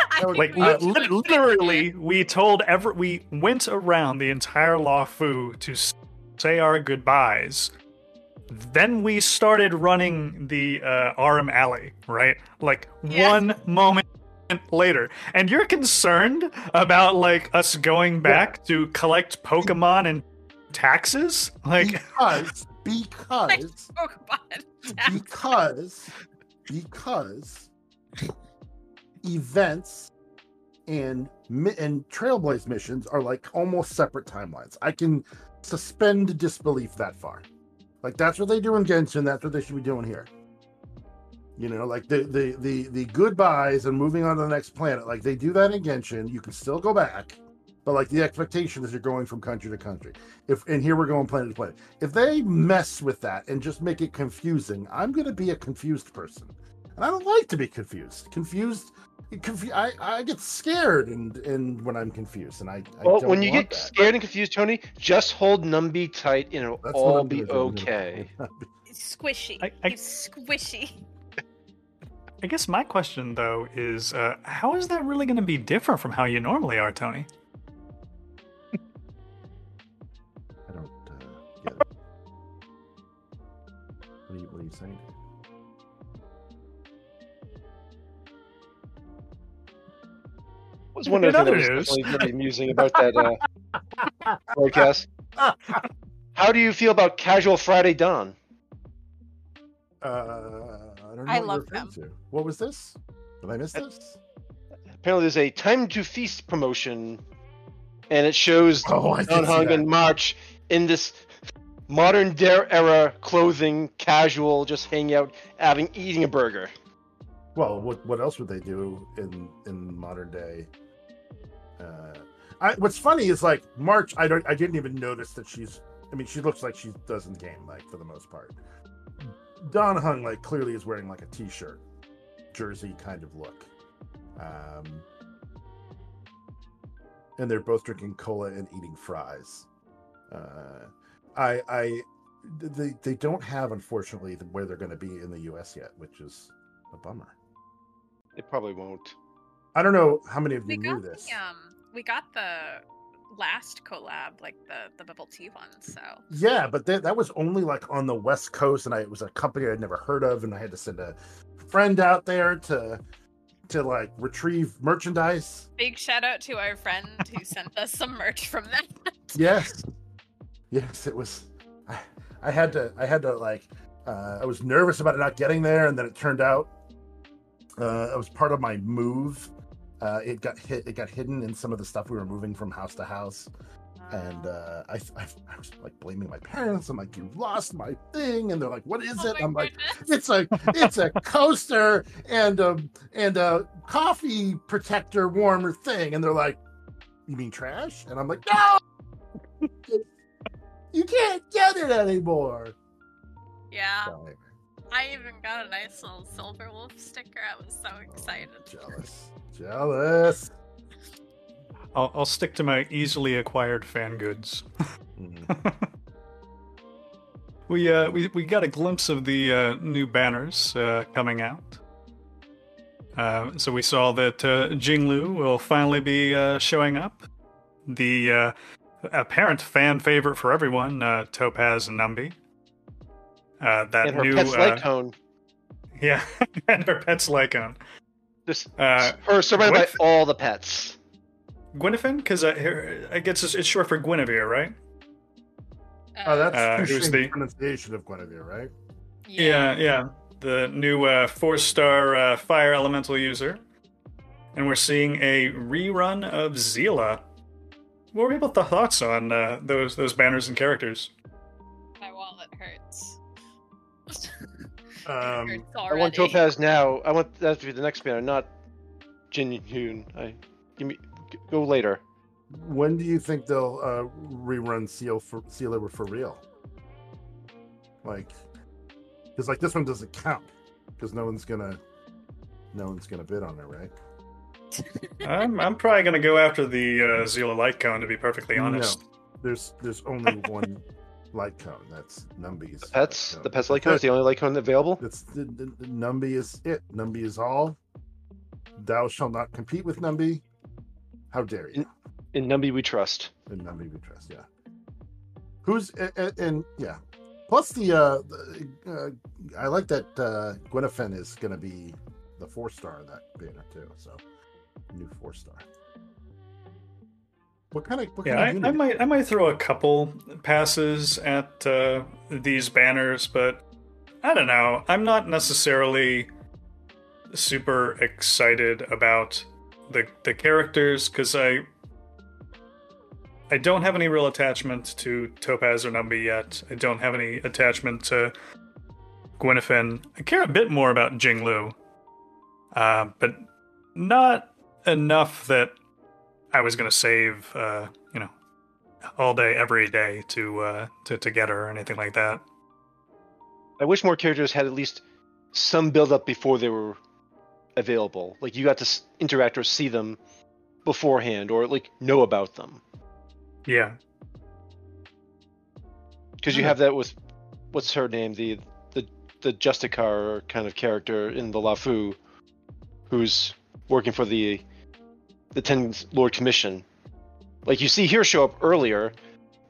I That would- think Like uh, should literally, we told every we went around the entire Luofu to say our goodbyes. Then we started running the uh, Aurum Alley, right? Like Yeah. one moment later, and you're concerned about like us going back to collect Pokemon and taxes? Like, because because because because events and and trailblaze missions are like almost separate timelines. I can suspend disbelief that far. Like that's what they do in genshin that's what they should be doing here. You know like the the the, the goodbyes and moving on to the next planet like they do that in genshin. You can still go back but like the expectation is you're going from country to country if and here we're going planet to planet if they mess with that and just make it confusing i'm going to be a confused person and i don't like to be confused confused confu- I, I get scared and and when i'm confused and i, I Well, don't when you want get that. scared and confused, Tony, just hold Numby tight and it'll That's all be gonna okay. Squishy. I- I- You squishy. I guess my question though is, uh, how is that really going to be different from how you normally are, Tony? What you, what are was one of the things that was news- definitely very amusing about that uh, broadcast. How do you feel about Casual Friday Dawn? Uh, I don't know. I what love you're to. What was this? Did I miss this? Apparently, there's a Time to Feast promotion, and it shows Oh, I Don see Hung that. and March in this modern dare era clothing, casual, just hanging out, having eating a burger. Well, what what else would they do in in modern day? Uh, I, what's funny is like March. I don't. I didn't even notice that she's. I mean, she looks like she does in game, like for the most part. Dan Heng like clearly is wearing like a t-shirt, jersey kind of look. Um, and they're both drinking cola and eating fries. Uh, I I they they don't have unfortunately where they're going to be in the U.S. yet, which is a bummer. It probably won't. I don't know how many of We you knew got this. the um we got the last collab, like the the bubble tea one, so Yeah, but that that was only like on the West Coast, and I, it was a company I'd never heard of, and I had to send a friend out there to to like retrieve merchandise. big shout out to our friend who sent us some merch from that. Yes, yes, it was. I, I had to. I had to like. Uh, I was nervous about it not getting there, and then it turned out uh, it was part of my move. Uh, it got hit. It got hidden in some of the stuff we were moving from house to house. and uh, I, I, I was like blaming my parents. I'm like, you lost my thing, and they're like, what is Oh it? I'm like, it's a it's a coaster and a and a coffee protector warmer thing, and they're like, you mean trash? And I'm like, no, you can't get it anymore. yeah, So, anyway, I even got a nice little silver wolf sticker. I was so excited. jealous, jealous. I'll, I'll stick to my easily acquired fan goods. Mm. We uh we, we got a glimpse of the uh, new banners uh, coming out. Uh, so we saw that uh, Jingliu will finally be uh, showing up. The uh, apparent fan favorite for everyone, uh, Topaz and Numby. Uh, that and her new pet's uh, Lycone. yeah, and her pet's Lycon. Just Uh, her surrounded by all the pets. Guinaifen, because uh, her- I guess it's, it's short for Guinevere, right? Oh, that's Uh, uh, who's the- pronunciation of Guinevere, right? Yeah, yeah. The new uh, four star uh, fire elemental user. And we're seeing a rerun of Seele. What were people's thoughts on uh, those those banners and characters? My wallet hurts. Um, hurts I already. want Topaz now. I want that to be the next banner, not Jin Hyun. I give me go later. When do you think they'll uh, rerun Seal for Sealer for real? Like, because like this one doesn't count because no one's gonna, no one's gonna bid on it, right? I'm, I'm probably going to go after the uh, Seele Light Cone, to be perfectly honest. No, there's there's only one. light cone. That's Numby's. Pets, light cone. the pets light cone is the only light cone available. it. That's the, the, the Numby is it. Numby is all. Thou shalt not compete with Numby. How dare you? In Numby we trust. In Numby we trust. Yeah. Who's and, and yeah. Plus the uh, the, uh I like that uh Gwyneth is gonna be the four star of that banner too. So new four star. What kind of what Yeah, kind I, of I might I might throw a couple passes at uh, these banners, but I don't know. I'm not necessarily super excited about the the characters because I I don't have any real attachment to Topaz or Numby yet. I don't have any attachment to Gwyneth. I care a bit more about Jingliu, uh, but not enough that I was gonna save, uh, you know, all day, every day to uh, to to get her or anything like that. I wish more characters had at least some build up before they were available. Like you got to s- interact or see them beforehand, or like know about them. Yeah, Because you have that with what's her name, the the the Justicar kind of character in the Luofu, who's working for the the Ten Lord Commission. Like you see here show up earlier.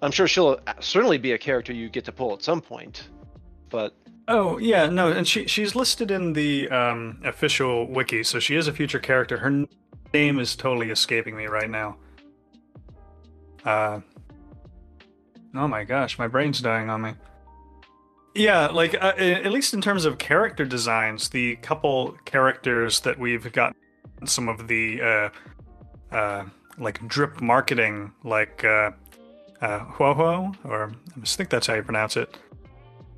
I'm sure she'll certainly be a character you get to pull at some point. But Oh yeah, no, and she she's listed in the um, official wiki, so she is a future character. Her name is totally escaping me right now. Uh, oh my gosh, my brain's dying on me. Yeah, like uh, at least in terms of character designs, the couple characters that we've got some of the uh, uh, like drip marketing, like uh, uh, Huohuo, or I just think that's how you pronounce it.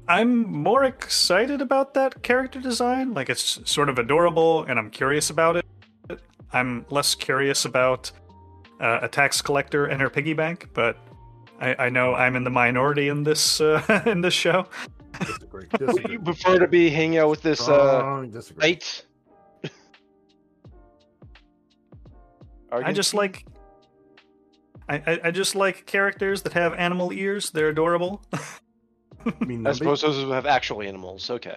I'm more excited about that character design. Like it's sort of adorable, and I'm curious about it. I'm less curious about uh, a tax collector and her piggy bank, but I, I know I'm in the minority in this uh, in this show. disagree. you prefer to be hanging out with this uh, Strong disagree. knight. I just like. I, I, I just like characters that have animal ears. They're adorable. I mean, I suppose those have actual animals. Okay.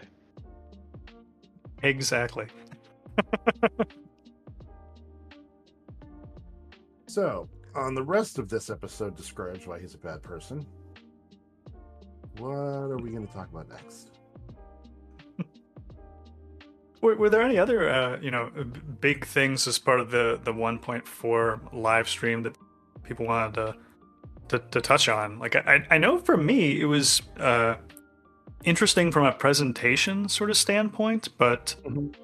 exactly. So, on the rest of this episode describes why he's a bad person. What are we going to talk about next? Were, were there any other, uh, you know, big things as part of the the 1.4 live stream that people wanted to to, to touch on? Like, I I know for me it was uh, interesting from a presentation sort of standpoint, but Mhm.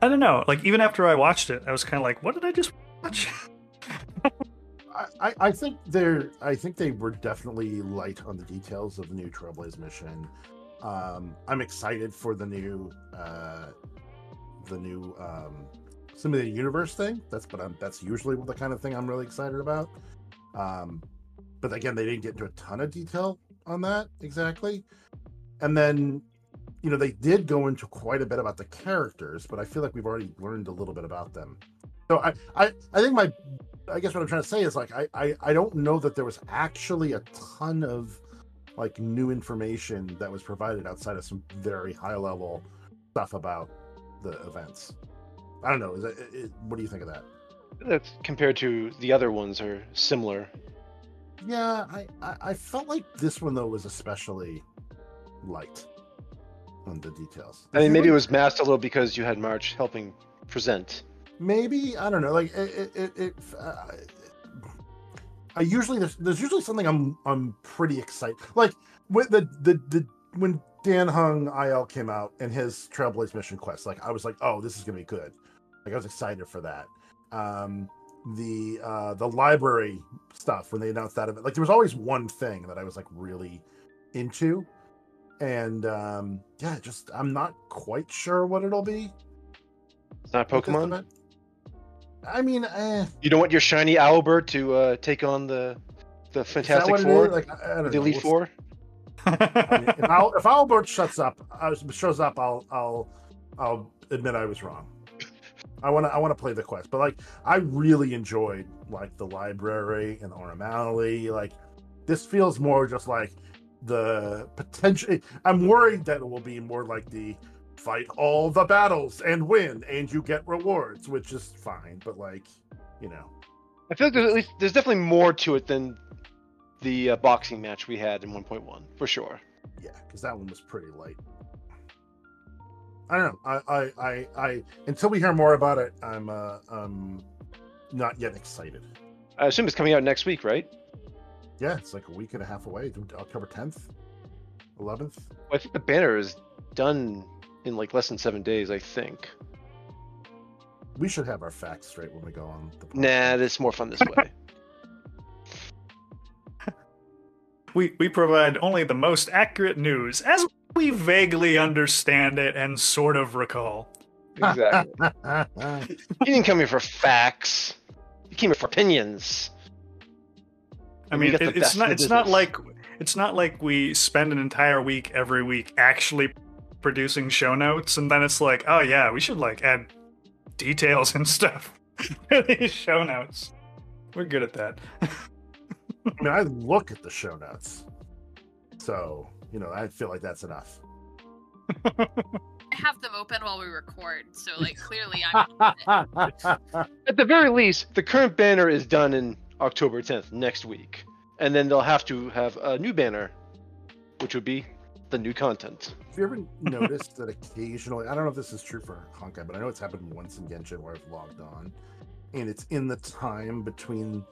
I don't know. Like, even after I watched it, I was kind of like, what did I just watch? I, I, I think they're I think they were definitely light on the details of the new Trailblaze mission. Um, I'm excited for the new uh, the new um, simulated universe thing. That's but I'm, that's usually the kind of thing I'm really excited about. Um, but again, they didn't get into a ton of detail on that exactly. And then, you know, they did go into quite a bit about the characters, but I feel like we've already learned a little bit about them. So I, I, I think my I guess what I'm trying to say is like I, I I don't know that there was actually a ton of like new information that was provided outside of some very high level stuff about the events. I don't know. Is it, it, what do you think of that? That's compared to the other ones are similar. Yeah, I, I I felt like this one though was especially light on the details. I mean, maybe it was masked a little because you had March helping present. maybe I don't know. Like it, it, it, it uh, I usually there's, there's usually something I'm I'm pretty excited. Like when the the the when Dan Heng IL came out and his Trailblaze mission quest, like I was like, oh, this is gonna be good. Like I was excited for that. Um, the uh the library stuff when they announced that event, like there was always one thing that I was like really into, and um yeah, just I'm not quite sure what it'll be. It's not Pokemon. I mean, eh, You don't want your shiny Owlbert to uh, take on the the Fantastic Four. Like, I, I don't the know. Elite Four. I mean, if, if Albert shuts up, uh, shows up, I'll, I'll, I'll admit I was wrong. I want to, I want to play the quest, but like, I really enjoyed like the library and the Aurum Like, this feels more just like the potential. I'm worried that it will be more like the fight all the battles and win, and you get rewards, which is fine. But like, you know, I feel like there's at least there's definitely more to it than the uh, boxing match we had in 1.1 for sure. yeah, because that one was pretty light. I don't know. I, I, I, I until we hear more about it, I'm uh, um, not yet excited. I assume it's coming out next week, right? Yeah, it's like a week and a half away. October 10th, 11th. Well, I think the banner is done in like less than seven days. I think. We should have our facts straight when we go on the. Nah, it's more fun this way. We we provide only the most accurate news as we vaguely understand it and sort of recall. exactly. You didn't come here for facts. You came here for opinions. I mean, it, it's not in it's not like it's not like we spend an entire week every week actually producing show notes and then it's like, oh yeah, we should like add details and stuff to these show notes. We're good at that. I mean, I look at the show notes, so you know, I feel like that's enough. I have them open while we record, so like clearly I'm. At the very least, the current banner is done in October 10th next week, and then they'll have to have a new banner, which would be the new content. Have you ever noticed that occasionally, I don't know if this is true for Honkai, but I know it's happened once in Genshin where I've logged on and it's in the time between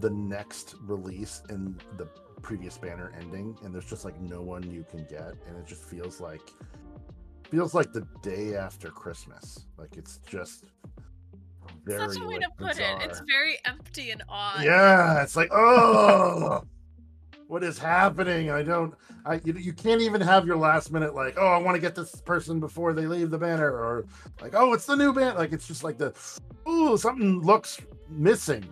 the next release and the previous banner ending, and there's just like no one you can get, and it just feels like feels like the day after Christmas. Like it's just very Such a way like, to put it. It's very empty and odd. Yeah, it's like, oh, what is happening? I don't, I, you, you can't even have your last minute, like, oh, I want to get this person before they leave the banner, or like, oh, it's the new band. Like, it's just like the, ooh, something looks missing.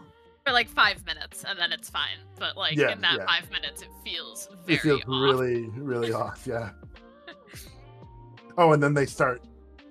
For like five minutes, and then it's fine. But like Yeah, in that yeah. five minutes, it feels very It feels off. really, really off. Yeah. Oh, and then they start.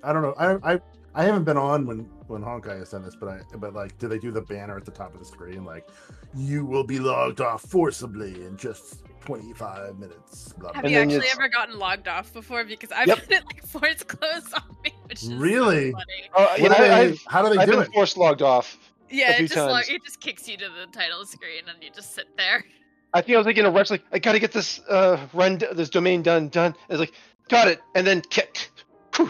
I don't know. I, I, I haven't been on when when Honkai has done this, but I, but like, do they do the banner at the top of the screen, like, you will be logged off forcibly in just twenty five minutes. Blah, blah, Have And you actually it's- ever gotten logged off before? Because I've Yep. had it like force closed on me, which is so Really? funny. Uh, yeah, I, they, I've, how do they I've do been it? forced logged off. Yeah, it just lo- it just kicks you to the title screen, and you just sit there. I think I was like in a rush, like I gotta get this uh run, this domain done, done. It's like got it, and then kicked.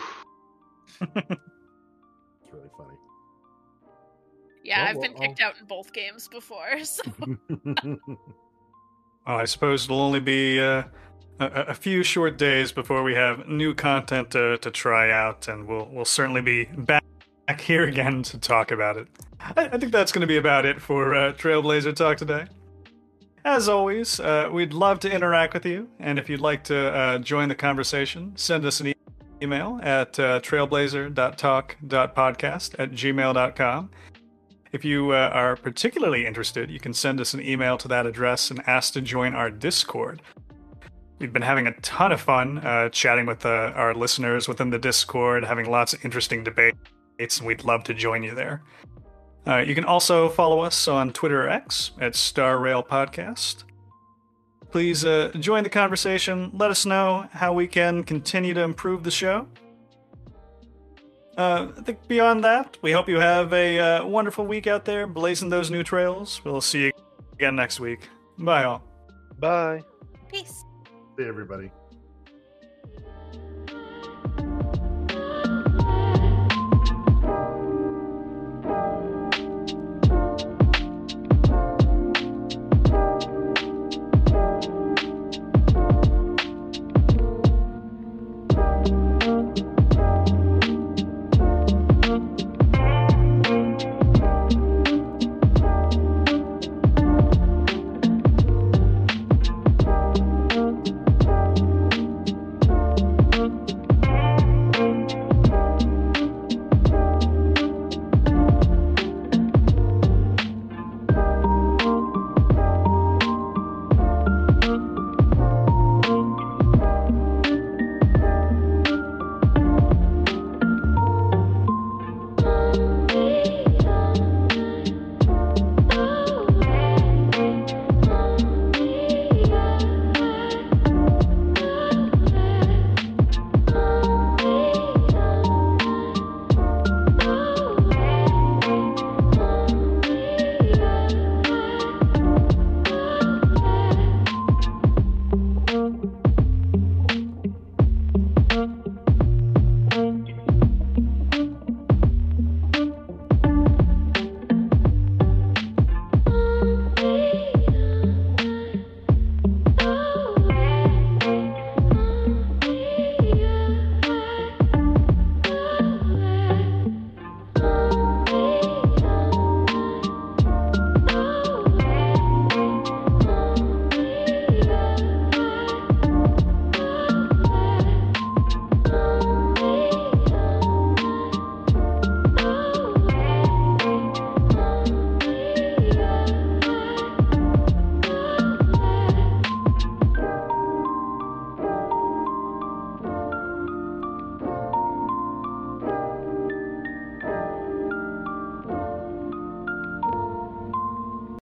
Yeah, Well, I've been well, kicked out in both games before. So Well, I suppose it'll only be uh, a, a few short days before we have new content to, to try out, and we'll we'll certainly be back, back here again to talk about it. I, I think that's going to be about it for uh, Trailblazer Talk today. As always, uh, we'd love to interact with you, and if you'd like to uh, join the conversation, send us an e- email at uh, trailblazer.talk.podcast at gmail.com. If you uh, are particularly interested, you can send us an email to that address and ask to join our Discord. We've been having a ton of fun uh, chatting with uh, our listeners within the Discord, having lots of interesting debates, and we'd love to join you there. Uh, you can also follow us on Twitter or X at Star Rail Podcast. Please uh, join the conversation. Let us know how we can continue to improve the show. Uh, I think beyond that, we hope you have a uh, wonderful week out there, blazing those new trails. We'll see you again next week. Bye, all. Bye. peace. See everybody.